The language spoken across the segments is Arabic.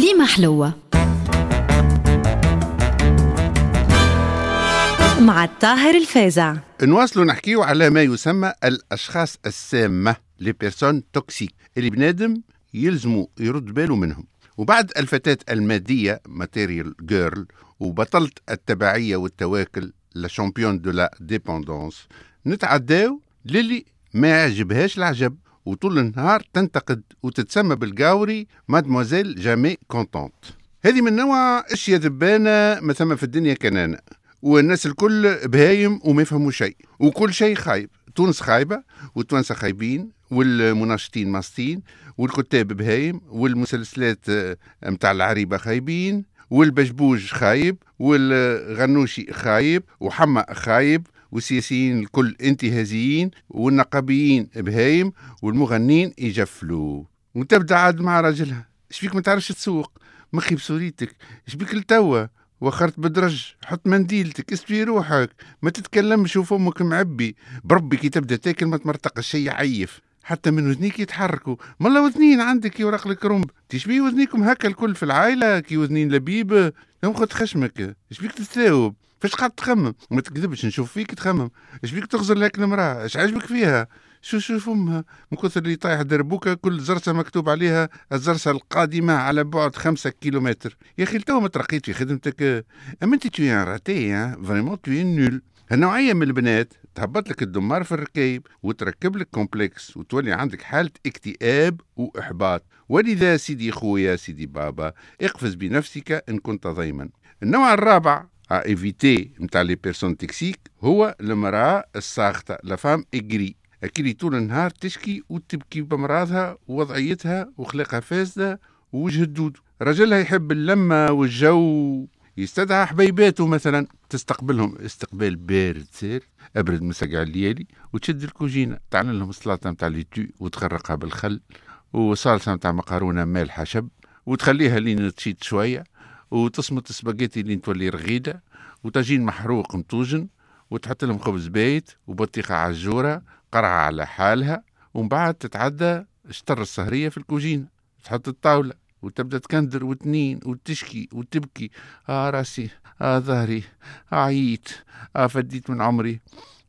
كليمة حلوة. مع الطاهر الفازع. نواصلوا نحكيو على ما يسمى الأشخاص السامة les personnes toxiques اللي بنادم يلزموا يرد باله منهم. وبعد الفتاة المادية material girl وبطلت التبعية والتواكل la championne de la dépendance نتعداو للي ما يعجبهاش العجب. وطول النهار تنتقد وتتسمى بالقاوري mademoiselle jamais contente. هذه من نوع أشياء ذبانة ما ثم في الدنيا كان أنا والناس الكل بهايم وما يفهموا شيء وكل شيء خايب تونس خايبة والتوانسة خايبين والمناشطين ماسطين والكتاب بهايم والمسلسلات متاع العريبة خايبين والبجبوج خايب والغنوشي خايب وحمة خايب والسياسيين الكل انتهازيين والنقابيين بهايم والمغنين يجفلوا. وتبدأ عاد مع راجلها. إيش فيك ما تعرفش تسوق؟ مخي بسوريتك. إيش بيك لتوا وخرت بدرج. حط منديلتك. اسبي روحك. ما تتكلمش. وفمك معبي. بربي كي تبدأ تاكل ما تمرتقش. شي عيف. حتى من وذنيك يتحركوا. مالا وذنين عندك يورق لك رمب تشبي وذنيكم هكا الكل في العائلة؟ كي وذنين لبيب. يوم خد خشمك. بيك تتثاوب فاش قاعد تخمم؟ ما تكذبش نشوف فيك تخمم. إيش بيك تغزر لك المرأة؟ إيش عجبك فيها؟ شو شو فمها؟ من كثر اللي طايح دربوكا كل زرسة مكتوب عليها الزرسة القادمة على بعد خمسة كيلومتر. يا أخي تو ما ترقيت في خدمتك. أما أنت تو ان راتي فريمون تو نول هالنوعية من البنات تهبط لك الدمار في الركايب وتركب لك كومبلكس وتولي عندك حالة اكتئاب وإحباط. ولذا سيدي خويا سيدي بابا اقفز بنفسك إن كنت ضيما. النوع الرابع à éviter نتاع les personnes toxiques هو المرأة الساخطة la femme aigrie أكيد طول النهار تشكي وتبكي بمراضها ووضعيتها وخلقها فاسدة ووجه الدود. رجلها يحب اللمة والجو. يستدعى حبيباته مثلا تستقبلهم. استقبال بارد سير أبرد مسقع الليالي وتشد الكوجينة. تعمل لهم السلطه نتاع laitue وتغرقها بالخل وصالصه نتاع مقارونه مالحة شب وتخليها لين تشيت شوية وتصمت سباجيتي لين تولي رغيدة وطاجين محروق مطوجن وتحط لهم خبز بايت وبطيخة عجوره قرعة على حالها ومن بعد تتعدى شطر السهرية في الكوجينة. تحط الطاولة. وتبدأ تكندر وتنين وتشكي وتبكي. آه راسي آه ظهري آه عييت آه فديت من عمري.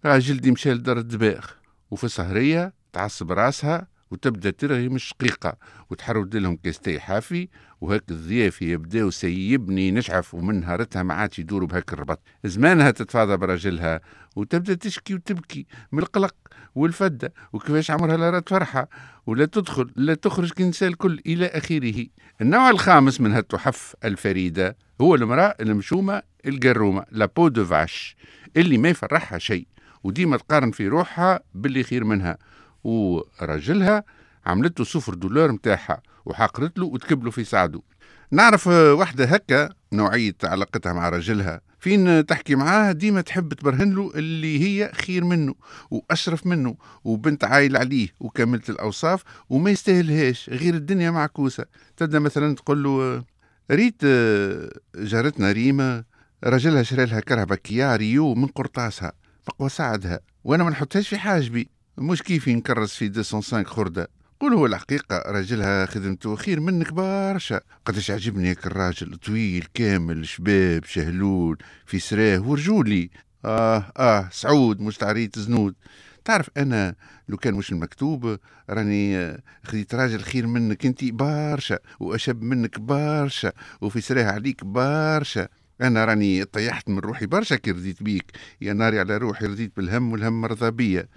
آه جلدي مشى لدار الدباغ. وفي السهريه تعصب راسها وتبدأ ترغي من الشقيقة وتحرد لهم كاستي حافي وهاك الضياف يبداو سيبني نشعف ومن نهارتها ما عادش يدوروا بهاك الربط. زمانها تتفاضى براجلها وتبدأ تشكي وتبكي من القلق. والفده وكيفاش عمرها لا رأت فرحة ولا تدخل لا تخرج كنساء الكل إلى آخره. النوع الخامس من هالتحف الفريدة هو المرأة المشومة القرومة لا بو دو فاش اللي ما يفرحها شيء وديما تقارن في روحها باللي خير منها. وراجلها عملته صفر دولار متاعها وحقرت له وتكبله في سعده. نعرف واحدة هكا نوعية علاقتها مع رجلها فين تحكي معاه؟ ديما تحب تبرهن له اللي هي خير منه وأشرف منه وبنت عايل عليه وكاملة الأوصاف وما يستاهلهاش غير الدنيا معكوسة. تبدأ مثلا تقول له ريت جارتنا ريما رجلها شرى لها كرهبة كيا ريو من قرطاسها مقوى ساعدها وأنا ما نحطهاش في حاجبي. مش كيف نكرس في 205 خردة. قول هو الحقيقة راجلها خدمته خير منك برشا. قداش عجبني الراجل طويل كامل شباب شهلول في سراه ورجولي. آه آه سعود مش تعريت زنود. تعرف أنا لو كان مش المكتوب راني خديت راجل خير منك انت برشا وأشب منك برشا وفي سراه عليك برشا. أنا راني طيحت من روحي برشا كي رضيت بيك. يا ناري على روحي رضيت بالهم والهم مرضى بيا.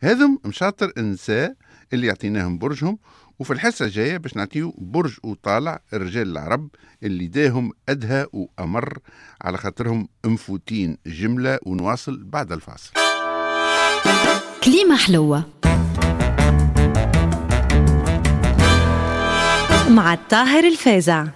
هذم مشاطر النساء اللي يعطيناهم برجهم وفي الحصة الجاية باش نعطيو برج وطالع الرجال العرب اللي داهم أدهى وأمر على خاطرهم مفوتين جملة ونواصل بعد الفاصل. كليمة حلوة. مع الطاهر الفازع.